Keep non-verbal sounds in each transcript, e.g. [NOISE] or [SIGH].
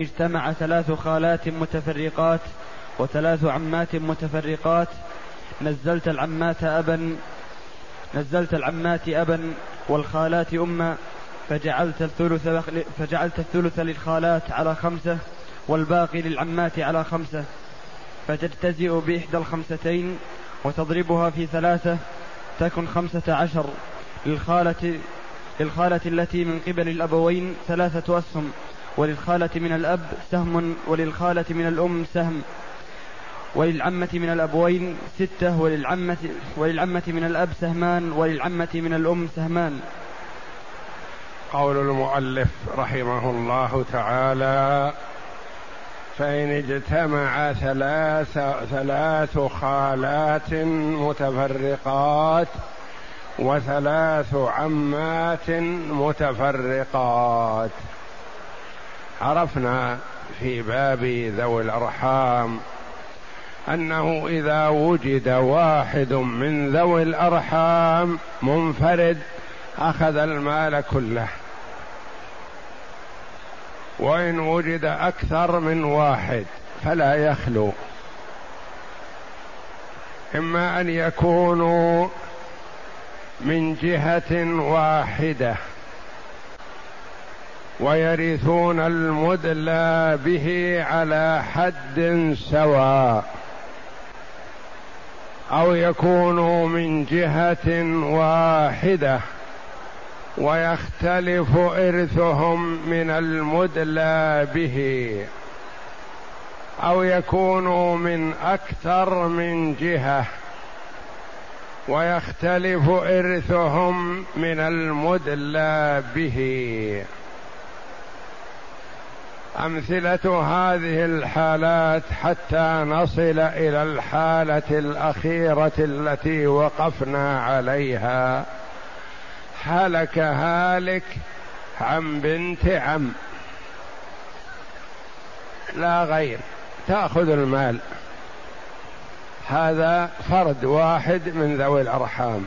اجتمع ثلاث خالات متفرقات وثلاث عمات متفرقات. نزلت العمات أبا نزلت العمات أبا والخالات أما فجعلت الثلث فجعلت الثلث للخالات على خمسة والباقي للعمات على خمسة. فتجتزئ بإحدى الخمستين وتضربها في ثلاثة تكن خمسة عشر. للخالة للخالة التي من قبل الأبوين ثلاثة أسهم. وللخالة من الأب سهم وللخالة من الأم سهم. وللعمة من الأبوين ستة وللعمة, وللعمة من الأب سهمان وللعمة من الأم سهمان. قول المؤلف رحمه الله تعالى فإن اجتمع ثلاث ثلاث خالات متفرقات وثلاث عمات متفرقات. عرفنا في باب ذوي الأرحام أنه إذا وجد واحد من ذوي الأرحام منفرد أخذ المال كله. وإن وجد أكثر من واحد فلا يخلو. إما أن يكونوا من جهة واحدة. ويرثون المدلى به على حد سواء أو يكونوا من جهة واحدة ويختلف إرثهم من المدلى به أو يكونوا من أكثر من جهة ويختلف إرثهم من المدلى به أمثلة هذه الحالات حتى نصل إلى الحالة الأخيرة التي وقفنا عليها. هلك هالك عن بنت عم. لا غير. تأخذ المال. هذا فرد واحد من ذوي الأرحام.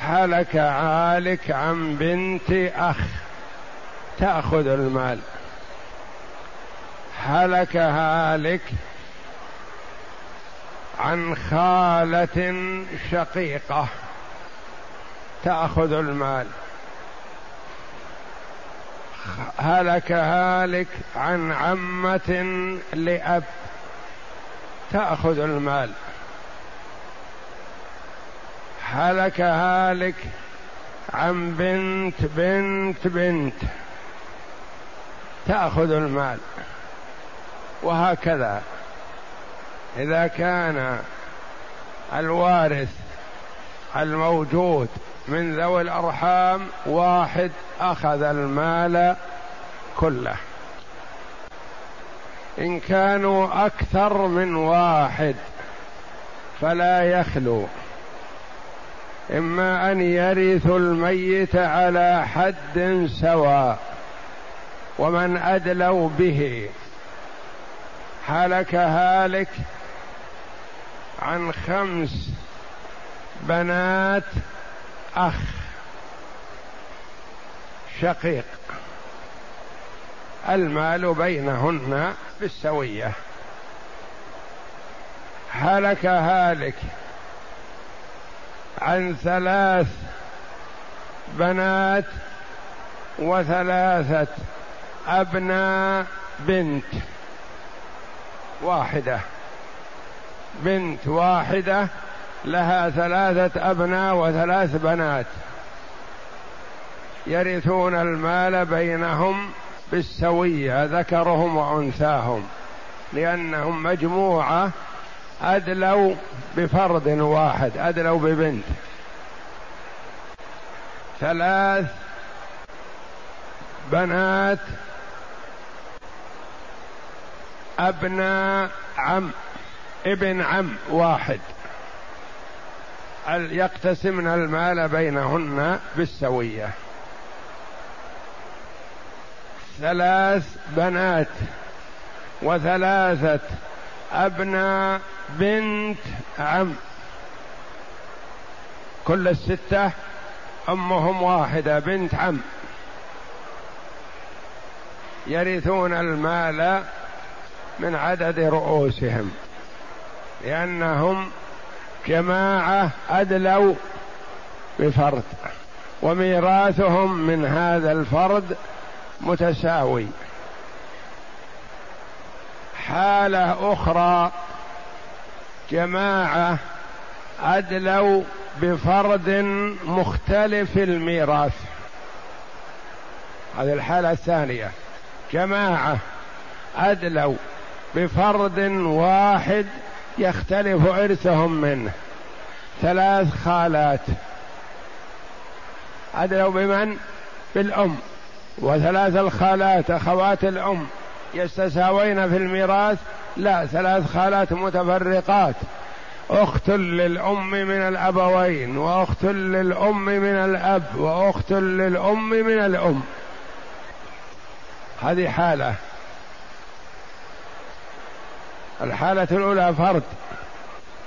هلك عالك عن بنت أخ. تأخذ المال. هلك هالك عن خالة شقيقة تأخذ المال. هلك هالك عن عمة لأب تأخذ المال. هلك هالك عن بنت بنت بنت تأخذ المال. وهكذا. إذا كان الوارث الموجود من ذوي الأرحام واحد أخذ المال كله. إن كانوا أكثر من واحد فلا يخلو. إما أن يرثوا الميت على حد سواء ومن أدلوا به. هلك هالك عن خمس بنات أخ شقيق. المال بينهن بالسوية. هلك هالك عن ثلاث بنات وثلاثة أبناء بنت. واحدة. بنت واحدة لها ثلاثة أبناء وثلاث بنات. يرثون المال بينهم بالسوية ذكرهم وأنثاهم لأنهم مجموعة أدلوا بفرد واحد أدلوا ببنت. ثلاث بنات ابناء عم ابن عم واحد. يقتسمن المال بينهن بالسوية؟ ثلاث بنات وثلاثة ابناء بنت عم. كل الستة أمهم واحدة بنت عم. يرثون المال من عدد رؤوسهم لأنهم جماعة أدلوا بفرد وميراثهم من هذا الفرد متساوي. حالة أخرى جماعة أدلوا بفرد مختلف الميراث. هذه الحالة الثانية جماعة أدلوا بفرد واحد يختلف إرثهم منه. ثلاث خالات. أدلوا بمن؟ بالأم. وثلاث الخالات أخوات الأم. يستساوين في الميراث؟ لا ثلاث خالات متفرقات. أخت للأم من الأبوين وأخت للأم من الأب وأخت للأم من الأم. هذه حالة. الحالة الأولى فرد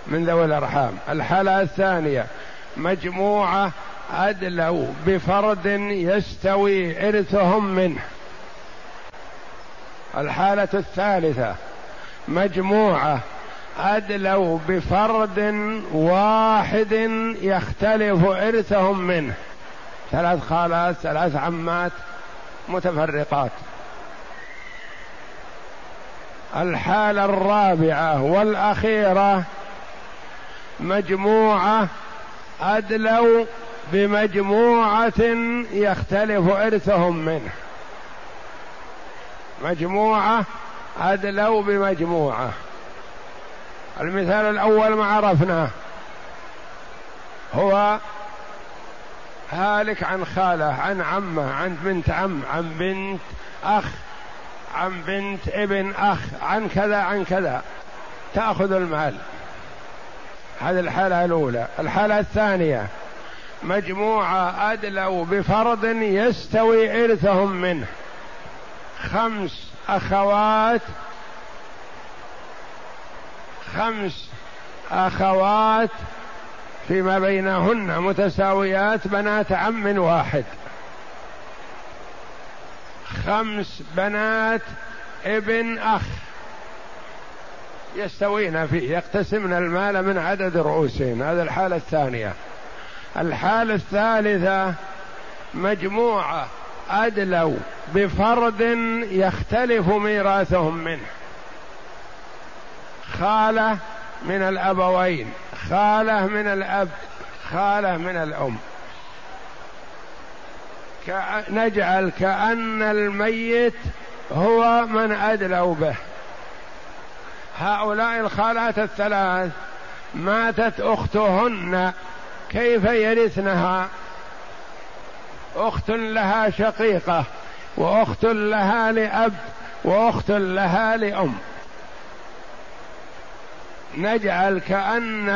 من ذوي الأرحام. الحالة الثانية مجموعة أدلوا بفرد يستوي إرثهم منه. الحالة الثالثة مجموعة أدلوا بفرد واحد يختلف إرثهم منه. ثلاث خالات ثلاث عمات متفرقات. الحالة الرابعة والأخيرة مجموعة أدلوا بمجموعة يختلف إرثهم منه. مجموعة أدلوا بمجموعة. المثال الأول ما عرفناه. هو هالك عن خالة عن عمة عن بنت عم عن بنت أخ. عن بنت ابن أخ عن كذا عن كذا. تأخذ المال. هذه الحالة الأولى. الحالة الثانية. مجموعة أدلوا بفرض يستوي إرثهم منه. خمس أخوات خمس أخوات فيما بينهن متساويات بنات عم واحد. خمس بنات ابن أخ يستوين فيه يقتسمن المال من عدد رؤوسهم هذا الحالة الثانية. الحالة الثالثة مجموعة أدلوا بفرد يختلف ميراثهم منه. خالة من الأبوين خالة من الأب خالة من الأم. نجعل كأن الميت هو من أدلوا به. هؤلاء الخالات الثلاث ماتت أختهن. كيف يرثنها؟ أخت لها شقيقة وأخت لها لأب وأخت لها لأم. نجعل كأن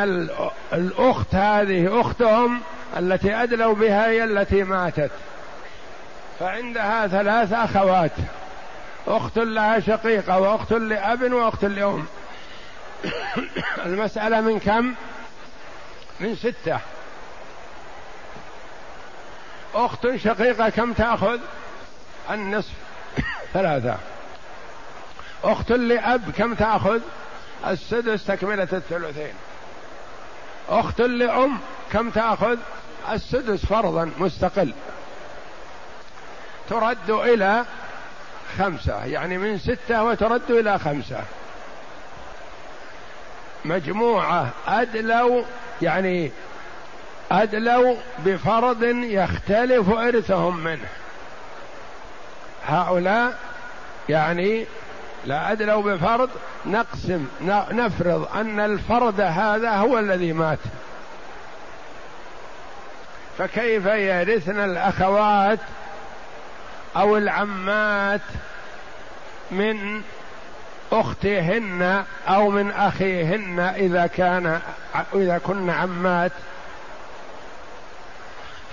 الأخت هذه أختهم التي أدلوا بها هي التي ماتت. فعندها ثلاث أخوات أخت لها شقيقة وأخت لأب وأخت لأم [COUGHS] المسألة من كم؟ من ستة أخت شقيقة كم تأخذ؟ النصف [COUGHS] ثلاثة أخت لأب كم تأخذ؟ السدس تكملة الثلثين أخت لأم كم تأخذ؟ السدس فرضا مستقل ترد إلى خمسة يعني من ستة وترد إلى خمسة. مجموعة أدلوا يعني أدلوا بفرض يختلف إرثهم منه. هؤلاء يعني لا أدلوا بفرض نقسم نفرض أن الفرد هذا هو الذي مات. فكيف يرثن الأخوات أو العمات من أختهن أو من أخيهن إذا كان إذا كن عمات.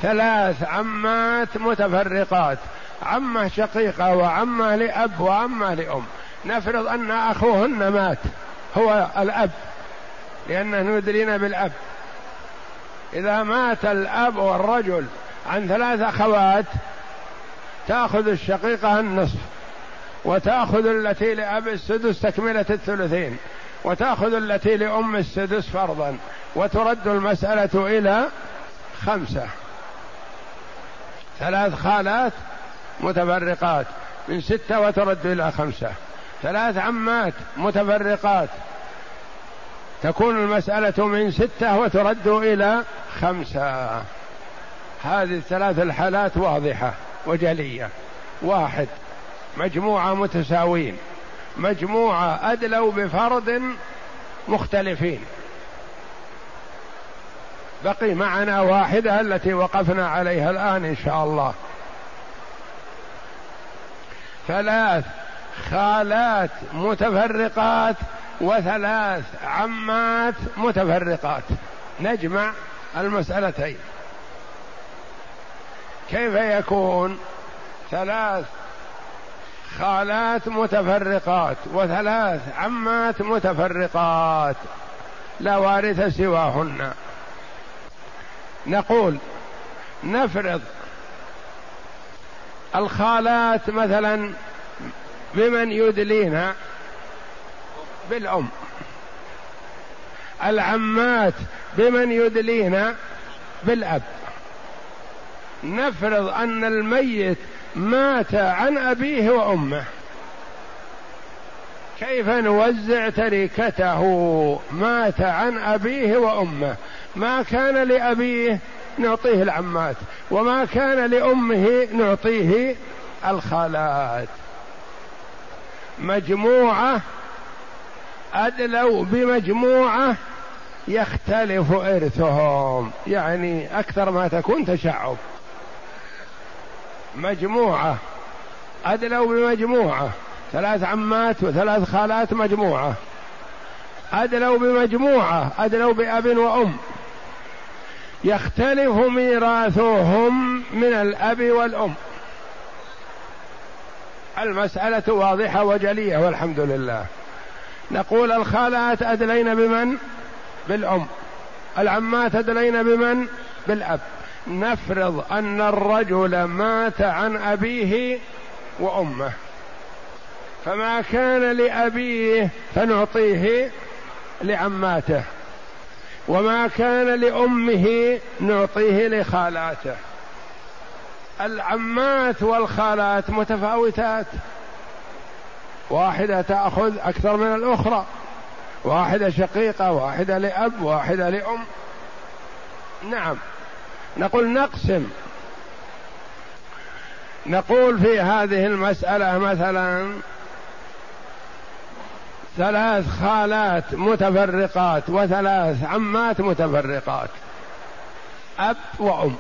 ثلاث عمات متفرقات عمة شقيقة وعمة لأب وعمة لأم. نفرض أن أخوهن مات هو الأب لأنه ندرين بالأب. إذا مات الأب والرجل عن ثلاث أخوات تأخذ الشقيقة النصف وتأخذ التي لأب السدس تكملة الثلثين وتأخذ التي لأم السدس فرضا وترد المسألة إلى خمسة. ثلاث خالات متفرقات من ستة وترد إلى خمسة. ثلاث عمات متفرقات تكون المسألة من ستة وترد إلى خمسة. هذه الثلاث الحالات واضحة. وجلية. واحد. مجموعة متساوين. مجموعة أدلوا بفرض مختلفين. بقي معنا واحدة التي وقفنا عليها الآن إن شاء الله. ثلاث خالات متفرقات وثلاث عمات متفرقات. نجمع المسألتين. كيف يكون؟ ثلاث خالات متفرقات وثلاث عمات متفرقات لا وارث سواهن. نقول نفرض الخالات مثلا بمن يدلينا بالأم العمات بمن يدلينا بالأب. نفرض أن الميت مات عن أبيه وأمه. كيف نوزع تركته؟ مات عن أبيه وأمه. ما كان لأبيه نعطيه العمات وما كان لأمه نعطيه الخالات. مجموعة أدلوا بمجموعة يختلف إرثهم يعني أكثر ما تكون تشعب. مجموعة. أدلوا بمجموعة. ثلاث عمات وثلاث خالات مجموعة. أدلوا بمجموعة. أدلوا بأب وأم. يختلف ميراثهم من الأب والأم. المسألة واضحة وجلية والحمد لله. نقول الخالات أدلين بمن؟ بالأم. العمات أدلين بمن؟ بالأب. نفرض أن الرجل مات عن أبيه وأمه. فما كان لأبيه فنعطيه لعماته. وما كان لأمه نعطيه لخالاته. العمات والخالات متفاوتات. واحدة تأخذ أكثر من الأخرى. واحدة شقيقة واحدة لأب واحدة لأم. نعم. نقول نقسم. نقول في هذه المسألة مثلا ثلاث خالات متفرقات وثلاث عمات متفرقات أب وأم.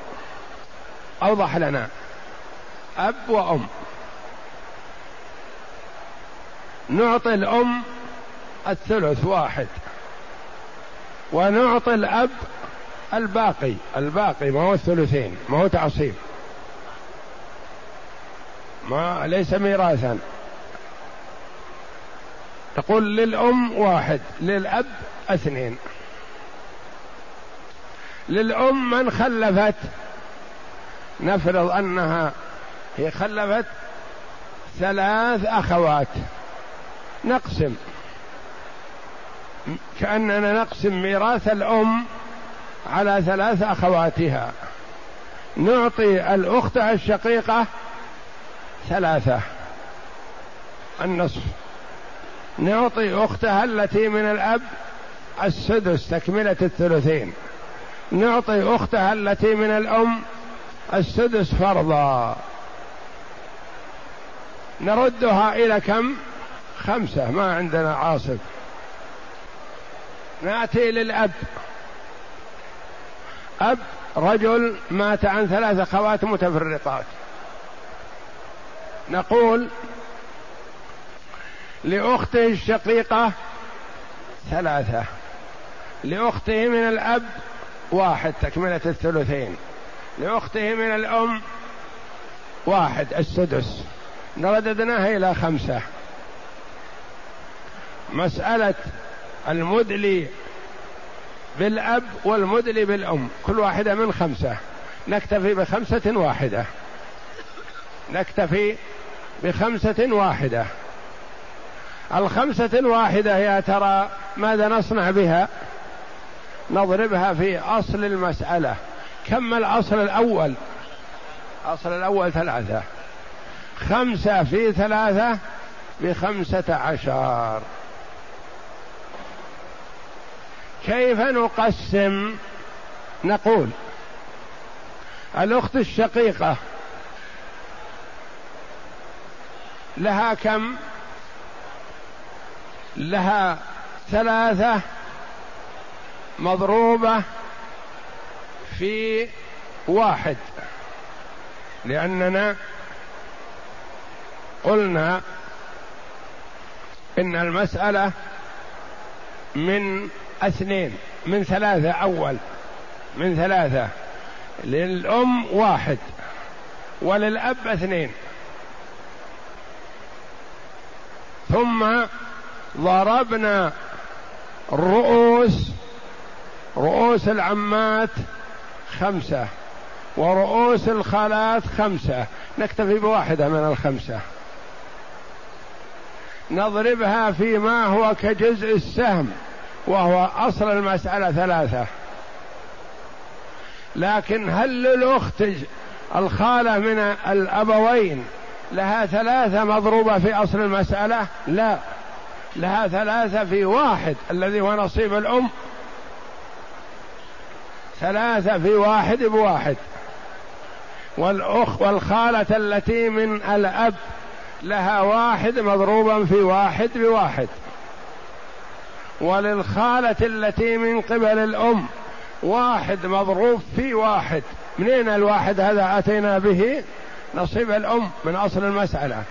أوضح لنا. أب وأم. نعطي الأم الثلث واحد ونعطي الأب الباقي الباقي ما هو الثلثين ما هو تعصيب. ما ليس ميراثا. تقول للأم واحد للأب اثنين. للأم من خلفت؟ نفرض أنها هي خلفت ثلاث أخوات. نقسم. كأننا نقسم ميراث الأم على ثلاث أخواتها. نعطي الأخت الشقيقة ثلاثة. النصف. نعطي أختها التي من الأب السدس تكملة الثلثين. نعطي أختها التي من الأم السدس فرضا. نردها إلى كم؟ خمسة ما عندنا عاصف. نأتي للأب. أب رجل مات عن ثلاث أخوات متفرقات. نقول لأخته الشقيقة ثلاثة لأخته من الأب واحد تكملة الثلثين لأخته من الأم واحد السدس. رددناها إلى خمسة. مسألة المدلي بالأب والمدلي بالأم. كل واحدة من خمسة. نكتفي بخمسة واحدة. نكتفي بخمسة واحدة. الخمسة الواحدة يا ترى ماذا نصنع بها؟ نضربها في أصل المسألة. كم الأصل الأول؟ الأصل الأول ثلاثة. خمسة في ثلاثة بخمسة عشر. كيف نقسم؟ نقول الأخت الشقيقة لها كم؟ لها ثلاثة مضروبة في واحد لأننا قلنا إن المسألة من اثنين من ثلاثة أول من ثلاثة. للأم واحد وللأب اثنين. ثم ضربنا الرؤوس رؤوس العمات خمسة ورؤوس الخالات خمسة. نكتفي بواحدة من الخمسة. نضربها فيما هو كجزء السهم. وهو أصل المسألة ثلاثة. لكن هل للأخت الخالة من الأبوين لها ثلاثة مضروبة في أصل المسألة؟ لا. لها ثلاثة في واحد الذي هو نصيب الأم. ثلاثة في واحد بواحد. والأخ والخالة التي من الأب لها واحد مضروبا في واحد بواحد. وللخالة التي من قبل الأم. واحد مضروب في واحد. منين الواحد هذا أتينا به؟ نصيب الأم من أصل المسألة.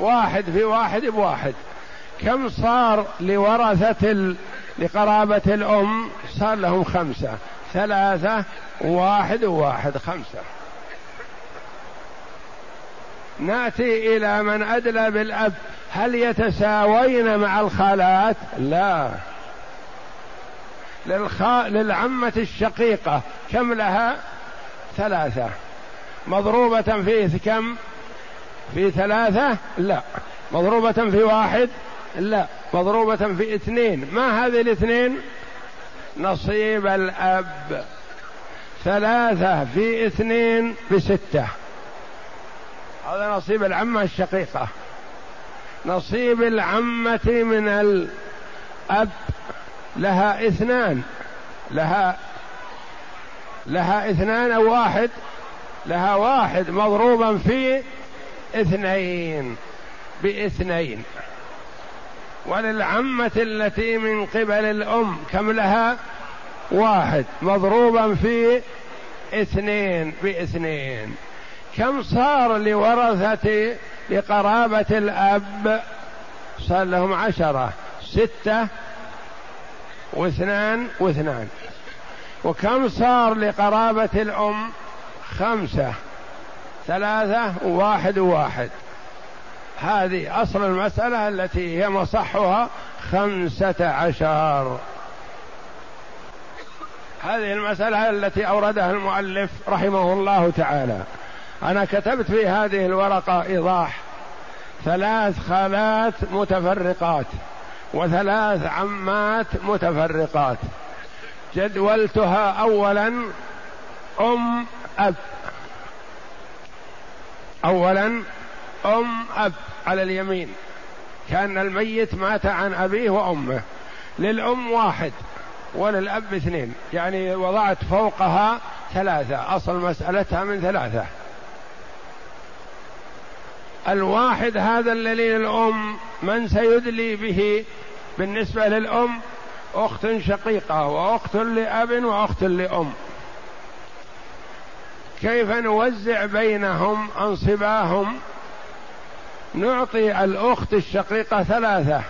واحد في واحد بواحد. كم صار لورثة ال... لقرابة الأم؟ صار لهم خمسة. ثلاثة واحد وواحد خمسة. ناتي إلى من أدلى بالأب. هل يتساوين مع الخالات؟ لا. للخ... للعمة الشقيقة. كم لها؟ ثلاثة. مضروبة في كم؟ في ثلاثة؟ لا. مضروبة في واحد؟ لا. مضروبة في اثنين. ما هذه الاثنين؟ نصيب الأب. ثلاثة في اثنين بستة هذا نصيب العمة الشقيقة. نصيب العمة من الأب. لها اثنان. لها لها اثنان أو واحد. لها واحد مضروبا في اثنين باثنين. وللعمة التي من قبل الأم كم لها؟ واحد. مضروبا في اثنين باثنين. كم صار لورثة لقرابة الأب؟ صار لهم عشرة ستة واثنان واثنان. وكم صار لقرابة الأم؟ خمسة ثلاثة وواحد وواحد هذه أصل المسألة التي هي مصحها خمسة عشر. هذه المسألة التي أوردها المؤلف رحمه الله تعالى. أنا كتبت في هذه الورقة إيضاح. ثلاث خالات متفرقات وثلاث عمات متفرقات. جدولتها أولا أم أب. أولا أم أب على اليمين. كأن الميت مات عن أبيه وأمه. للأم واحد وللأب اثنين. يعني وضعت فوقها ثلاثة. أصل مسألتها من ثلاثة. الواحد هذا الذي للأم من سيدلي به بالنسبة للأم؟ أخت شقيقة وأخت لأب وأخت لأم. كيف نوزع بينهم أنصباهم؟ نعطي الأخت الشقيقة ثلاثة.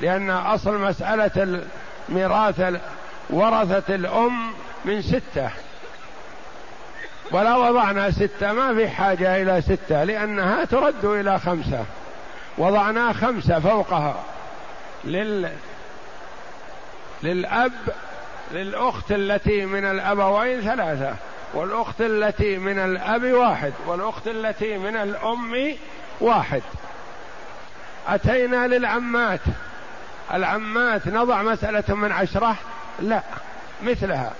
لأن أصل مسألة الميراث ورثة الأم من ستة. ولا وضعنا ستة ما في حاجة إلى ستة لأنها ترد إلى خمسة. وضعنا خمسة فوقها. لل للأب للأخت التي من الأبوين ثلاثة والأخت التي من الأب واحد والأخت التي من الأم واحد. أتينا للعمات. العمات نضع مسألة من عشرة؟ لا مثلها.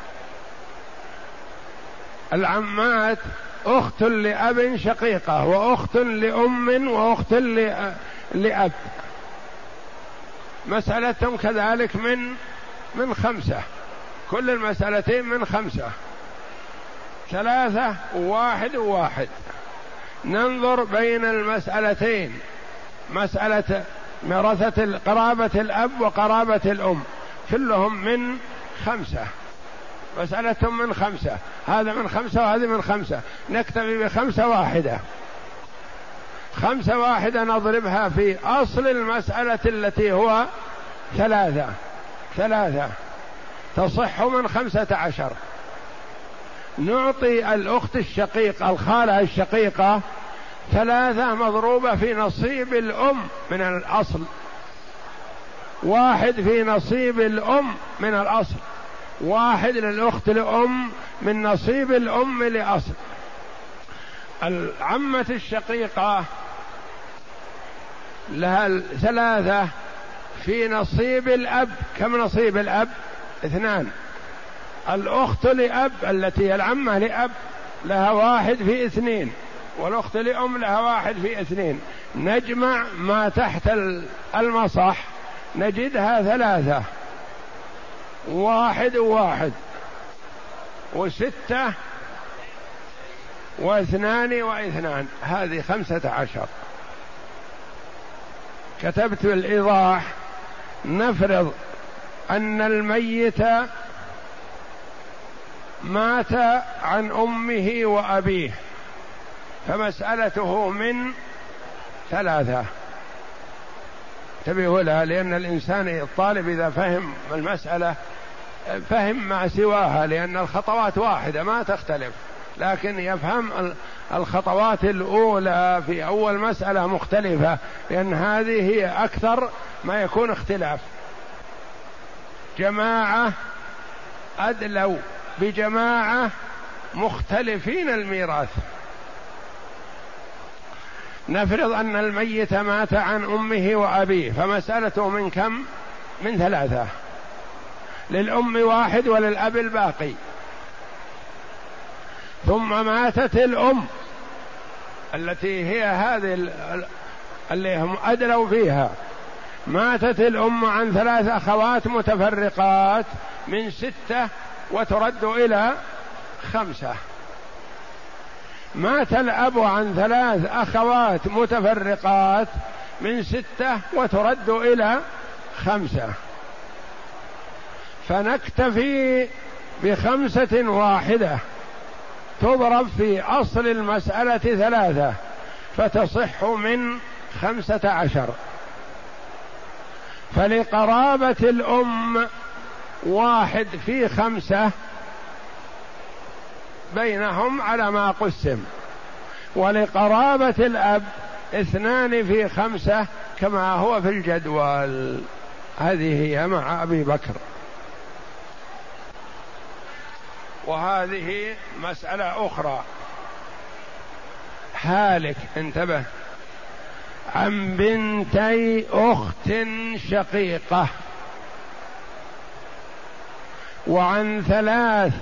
العمات أخت لأب شقيقة وأخت لأم وأخت لأب. مسألة كذلك من من خمسة. كل المسألتين من خمسة. ثلاثة وواحد وواحد ننظر بين المسألتين. مسألة مرثة قرابة الأب وقرابة الأم. كلهم من خمسة. مسألة من خمسة. هذا من خمسة وهذه من خمسة. نكتفي بخمسة واحدة. خمسة واحدة نضربها في أصل المسألة التي هو ثلاثة. ثلاثة. تصح من خمسة عشر. نعطي الأخت الشقيقة الخالة الشقيقة ثلاثة مضروبة في نصيب الأم من الأصل. واحد في نصيب الأم من الأصل. واحد للأخت الأم من نصيب الأم لأصل. العمة الشقيقة لها ثلاثة في نصيب الأب. كم نصيب الأب؟ اثنان. الأخت لأب التي هي العمة لأب لها واحد في اثنين والأخت لأم لها واحد في اثنين. نجمع ما تحت المصح نجدها ثلاثة. واحد وواحد وستة واثنان واثنان. هذه خمسة عشر. كتبت الإيضاح. نفرض أن الميت مات عن أمه وأبيه. فمسألته من ثلاثة. انتبهوا لها لأن الإنسان الطالب إذا فهم المسألة فهم ما سواها لأن الخطوات واحدة ما تختلف. لكن يفهم الخطوات الأولى في أول مسألة مختلفة لأن هذه هي أكثر ما يكون اختلاف. جماعة أدلوا بجماعة مختلفين الميراث. نفرض أن الميت مات عن أمه وأبيه فمسألته من كم؟ من ثلاثة. للأم واحد وللأب الباقي. ثم ماتت الأم التي هي هذه اللي هم أدلوا فيها. ماتت الأم عن ثلاث أخوات متفرقات من ستة وترد إلى خمسة. مات الأب عن ثلاث أخوات متفرقات من ستة وترد إلى خمسة. فنكتفي بخمسة واحدة. تضرب في أصل المسألة ثلاثة فتصح من خمسة عشر. فلقرابة الأم واحد في خمسة بينهم على ما قسم. ولقرابة الأب اثنان في خمسة كما هو في الجدول. هذه هي مع أبي بكر. وهذه مسألة أخرى. هالك انتبه. عن بنتي أخت شقيقة. وعن ثلاث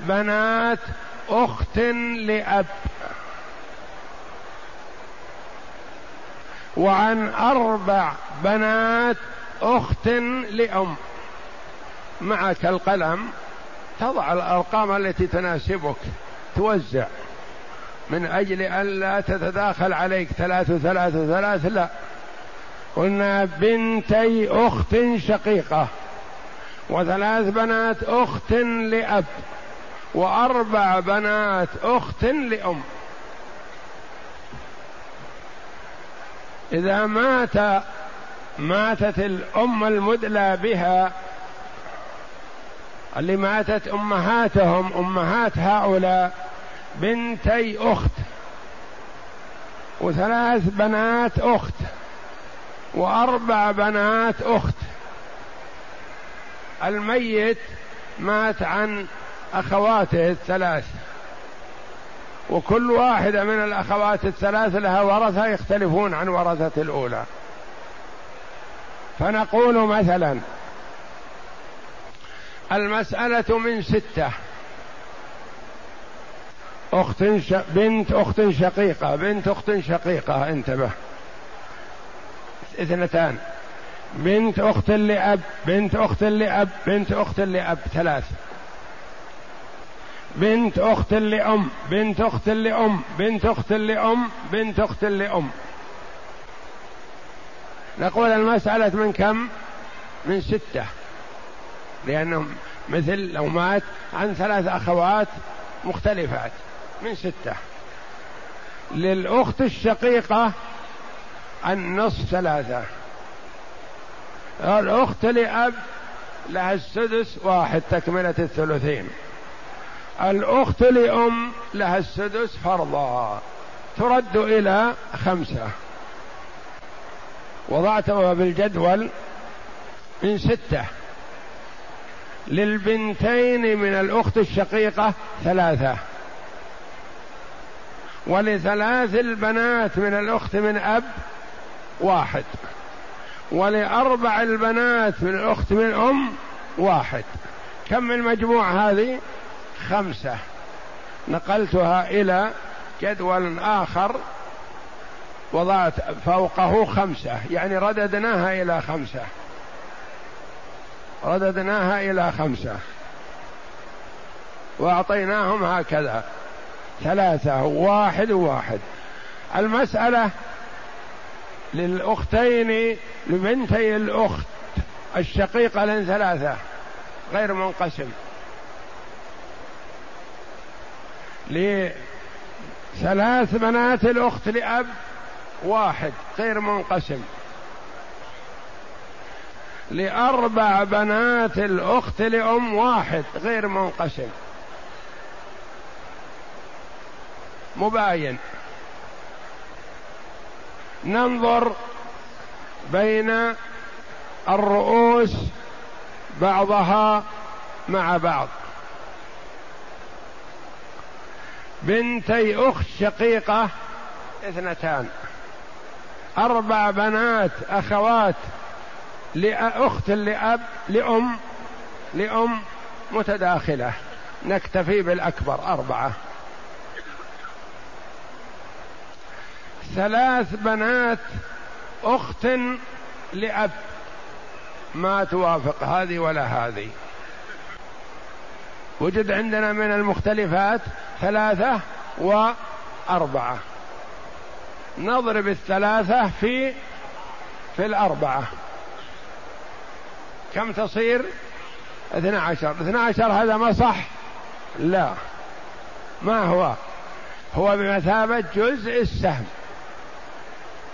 بنات أخت لأب. وعن أربع بنات أخت لأم. معك القلم. تضع الأرقام التي تناسبك. توزع. من أجل أن لا تتداخل عليك. ثلاث وثلاث وثلاث لا. قلنا بنتي أخت شقيقة. وثلاث بنات أخت لأب. وأربع بنات أخت لأم. إذا مات ماتت الأم المدلى بها اللي ماتت أمهاتهم أمهات هؤلاء بنتي أخت وثلاث بنات أخت وأربع بنات أخت. الميت مات عن أخواته الثلاث. وكل واحدة من الأخوات الثلاث لها ورثة يختلفون عن ورثة الأولى. فنقول مثلا المسألة من ستة. أخت ش... بنت أخت شقيقة بنت أخت شقيقة انتبه. اثنتان. بنت أخت لأب بنت أخت لأب بنت أخت لأب ثلاث. بنت أخت لأم بنت أخت لأم بنت أخت لأم بنت أخت لأم. نقول المسألة من كم؟ من ستة. لأنهم مثل لو مات عن ثلاث أخوات مختلفات. من ستة. للأخت الشقيقة النصف ثلاثة. الأخت لأب لها السدس واحد تكملة الثلثين. الأخت لأم لها السدس فرضا ترد إلى خمسة. وضعتها بالجدول من ستة. للبنتين من الأخت الشقيقة ثلاثة. ولثلاث البنات من الأخت من أب واحد. ولأربع البنات من الأخت من أم واحد. كم المجموع هذه؟ خمسة نقلتها إلى جدول آخر وضعت فوقه خمسة يعني رددناها إلى خمسة. رددناها إلى خمسة. وأعطيناهم هكذا. ثلاثة واحد وواحد المسألة للأختين لبنتي الأخت الشقيقة لن ثلاثة غير منقسم. لثلاث بنات الأخت لأب واحد غير منقسم. لأربع بنات الأخت لأم واحد غير منقسم. مباين. ننظر بين الرؤوس بعضها مع بعض. بنتي أخت شقيقة اثنتان. أربع بنات أخوات لأخت لأب لأم لأم متداخلة. نكتفي بالأكبر أربعة. ثلاث بنات أخت لأب. ما توافق هذه ولا هذه. وجد عندنا من المختلفات ثلاثة وأربعة. نضرب الثلاثة في في الأربعة. كم تصير؟ اثنى عشر. اثنى عشر هذا ما صح؟ لا. ما هو؟ هو بمثابة جزء السهم.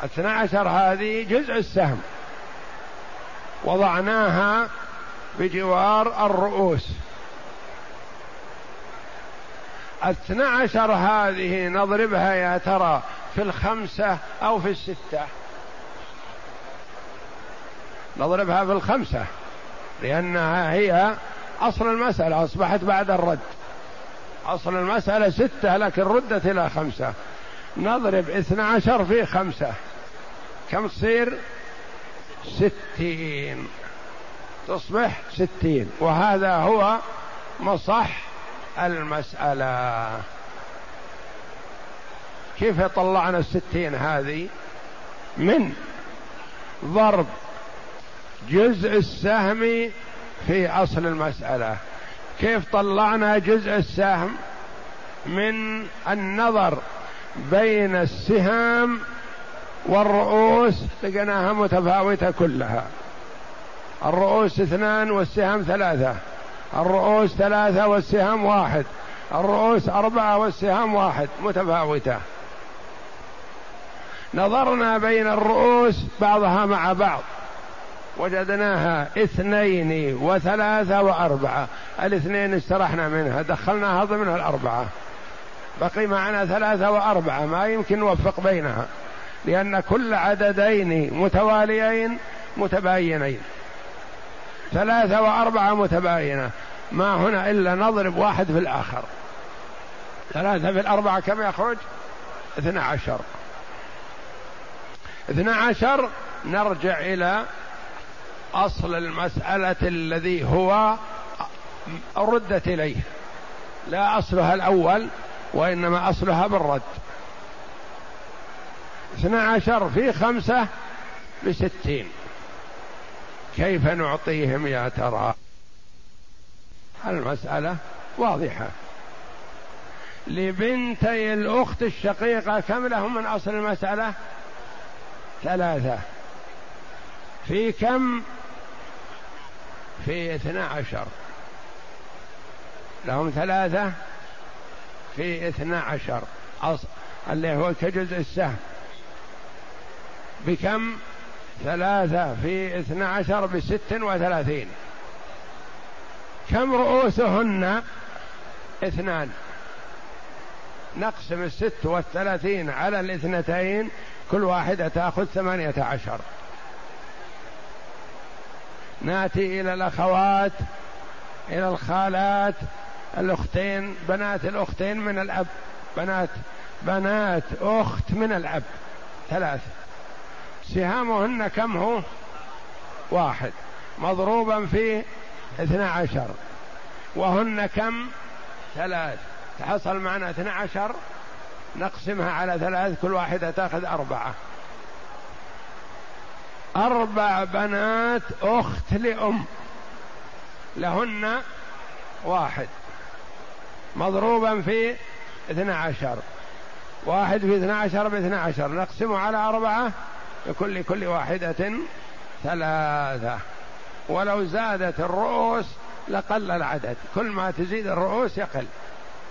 اثنى عشر هذه جزء السهم. وضعناها بجوار الرؤوس. اثنى عشر هذه نضربها يا ترى في الخمسة أو في الستة. نضربها في الخمسة لأنها هي أصل المسألة أصبحت بعد الرد. أصل المسألة ستة لكن ردت إلى خمسة. نضرب اثنى عشر في خمسة. كم تصير؟ ستين. تصبح ستين. وهذا هو مصح المسألة. كيف طلعنا الستين هذه؟ من ضرب جزء السهم في أصل المسألة. كيف طلعنا جزء السهم؟ من النظر بين السهام والرؤوس لقيناها متفاوتة كلها. الرؤوس اثنان والسهام ثلاثة. الرؤوس ثلاثة والسهام واحد. الرؤوس أربعة والسهام واحد. متفاوتة. نظرنا بين الرؤوس بعضها مع بعض. وجدناها اثنين وثلاثة وأربعة. الاثنين استرحنا منها. دخلناها ضمن الأربعة. بقي معنا ثلاثة وأربعة. ما يمكن نوفق بينها. لأن كل عددين متواليين متباينين. ثلاثة وأربعة متباينة. ما هنا إلا نضرب واحد في الآخر. ثلاثة في الأربعة كم يخرج اثنى عشر. اثنى عشر نرجع إلى أصل المسألة الذي هو ردت إليه. لا أصلها الأول وإنما أصلها بالرد. اثنى عشر في خمسة بستين. كيف نعطيهم يا ترى؟ المسألة واضحة. لبنتي الأخت الشقيقة كم لهم من أصل المسألة؟ ثلاثة. في كم؟ في اثنى عشر. لهم ثلاثة؟ في اثنى عشر. أصل اللي هو كجزء السهم. بكم؟ ثلاثة في اثنى عشر بست وثلاثين. كم رؤوسهن؟ اثنان. نقسم الست والثلاثين على الاثنتين كل واحدة تأخذ ثمانية عشر. نأتي إلى الأخوات إلى الخالات الأختين بنات الأختين من الأب بنات بنات أخت من الأب. ثلاث سهامهن كم هو؟ واحد. مضروبا في اثنى عشر. وهن كم؟ ثلاث. تحصل معنا اثنى عشر؟ نقسمها على ثلاث كل واحدة تأخذ أربعة. أربع بنات أخت لأم. لهن واحد. مضروبا في اثنى عشر. واحد في اثنى عشر باثنى عشر. نقسمه على أربعة؟ لكل كل واحدة ثلاثة. ولو زادت الرؤوس لقل العدد. كل ما تزيد الرؤوس يقل.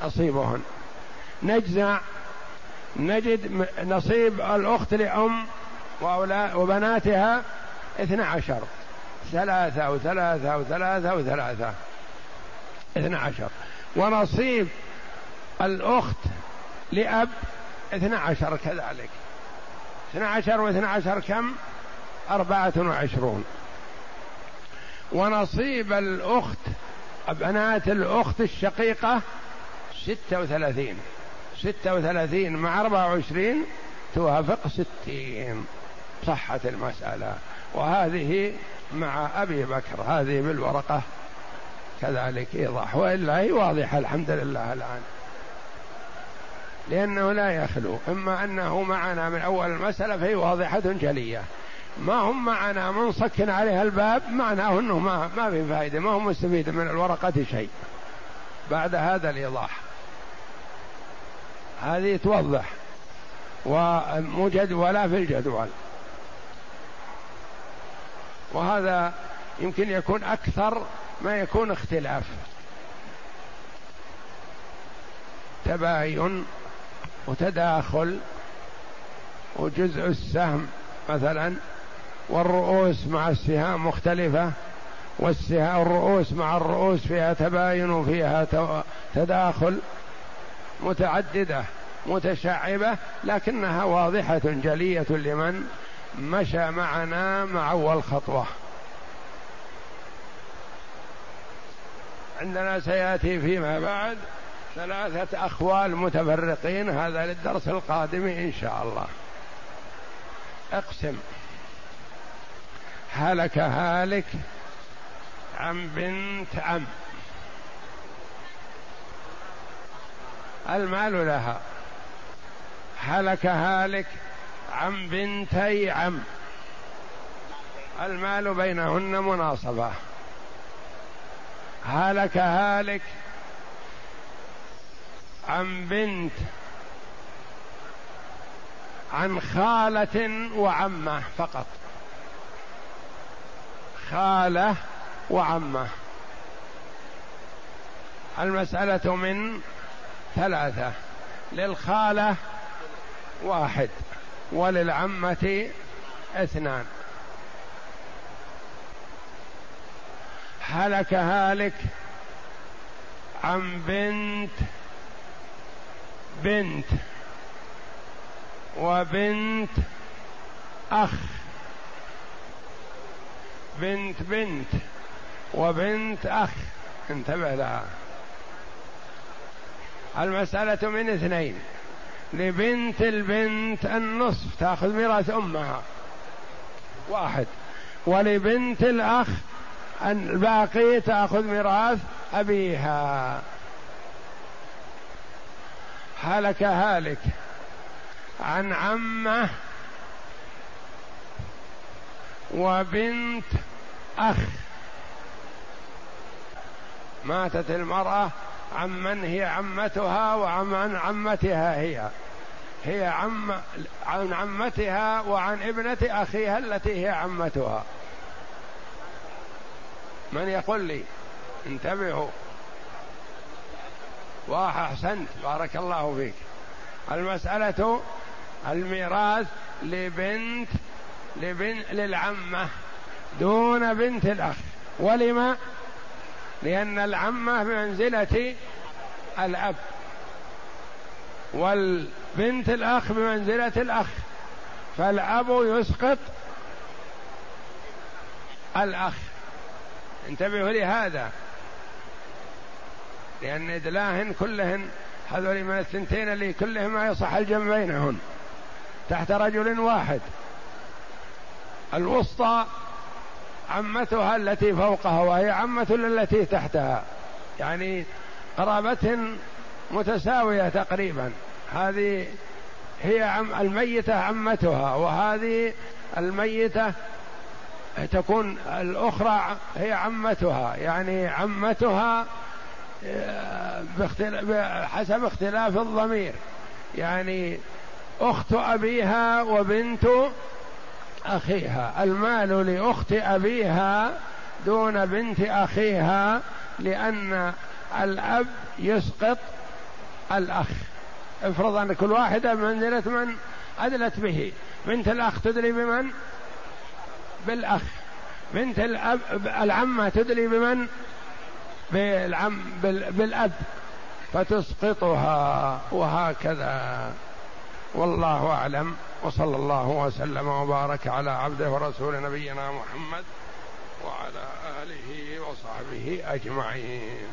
نصيبهن نجزع. نجد نصيب الأخت لأم وبناتها اثنى عشر. ثلاثة وثلاثة وثلاثة وثلاثة. اثنى عشر. ونصيب الأخت لأب اثنى عشر كذلك. اثنى عشر واثنى عشر كم؟ أربعة وعشرون. ونصيب الأخت بنات الأخت الشقيقة ستة وثلاثين. ستة وثلاثين مع أربعة وعشرين توافق ستين. صحت المسألة. وهذه مع أبي بكر هذه بالورقة. كذلك إيضاح. وإلا هي واضحة الحمد لله الآن. لأنه لا يخلو إما أنه معنا من أول المسألة فهي واضحة جلية. ما هم معنا منصك عليها الباب معناه أنه ما, ما في فائدة ما هو مستفيد من الورقة شيء. بعد هذا الإيضاح. هذه توضح ومجدولة في الجدول. وهذا يمكن يكون أكثر ما يكون اختلاف. تباين وتداخل وجزء السهم مثلا والرؤوس مع السهام مختلفة والسهام الرؤوس مع الرؤوس فيها تباين وفيها تداخل متعددة متشعبة لكنها واضحة جلية لمن مشى معنا مع أول خطوة. عندنا سيأتي فيما بعد. ثلاثة أخوال متفرقين هذا للدرس القادم إن شاء الله. اقسم. هلك هالك عن بنت عم. المال لها. هلك هالك عن بنتي عم. المال بينهن مناصبة. هلك هالك عن بنت عن خالة وعمة فقط. خالة وعمة. المسألة من ثلاثة. للخالة واحد وللعمة اثنان. هلك هالك عن بنت بنت وبنت أخ. بنت بنت وبنت أخ. انتبه لها. المسألة من اثنين. لبنت البنت النصف تأخذ ميراث أمها. واحد. ولبنت الأخ الباقي تأخذ ميراث أبيها. هلك هالك عن عمه وبنت أخ. ماتت المرأة عمن هي عمتها وعن عمتها هي. هي عم عن عمتها وعن ابنة أخيها التي هي عمتها. من يقول لي؟ انتبهوا. واح أحسنت بارك الله فيك. المسألة الميراث لبنت لبن للعمة دون بنت الأخ. ولما؟ لأن العمة بمنزلة الأب والبنت الأخ بمنزلة الأخ. فالأب يسقط الأخ. انتبهوا لهذا. لأن إدلاهن كلهن هذول من الثنتين اللي كلهم ما يصح الجمع بينهن. تحت رجل واحد. الوسطى عمتها التي فوقها وهي عمة التي تحتها. يعني قرابة متساوية تقريبا. هذه هي عم الميتة عمتها وهذه الميتة تكون الأخرى هي عمتها. يعني عمتها حسب اختلاف الضمير. يعني أخت أبيها وبنت أخيها. المال لأخت أبيها دون بنت أخيها لأن الأب يسقط الأخ. افرض أن كل واحدة منزلة من أدلت به. بنت الأخ تدري بمن؟ بالأخ. بنت الأب العمة تدري بمن؟ بالعم بالأب فتسقطها وهكذا. والله أعلم. وصلى الله وسلم وبارك على عبده ورسول نبينا محمد وعلى آله وصحبه أجمعين.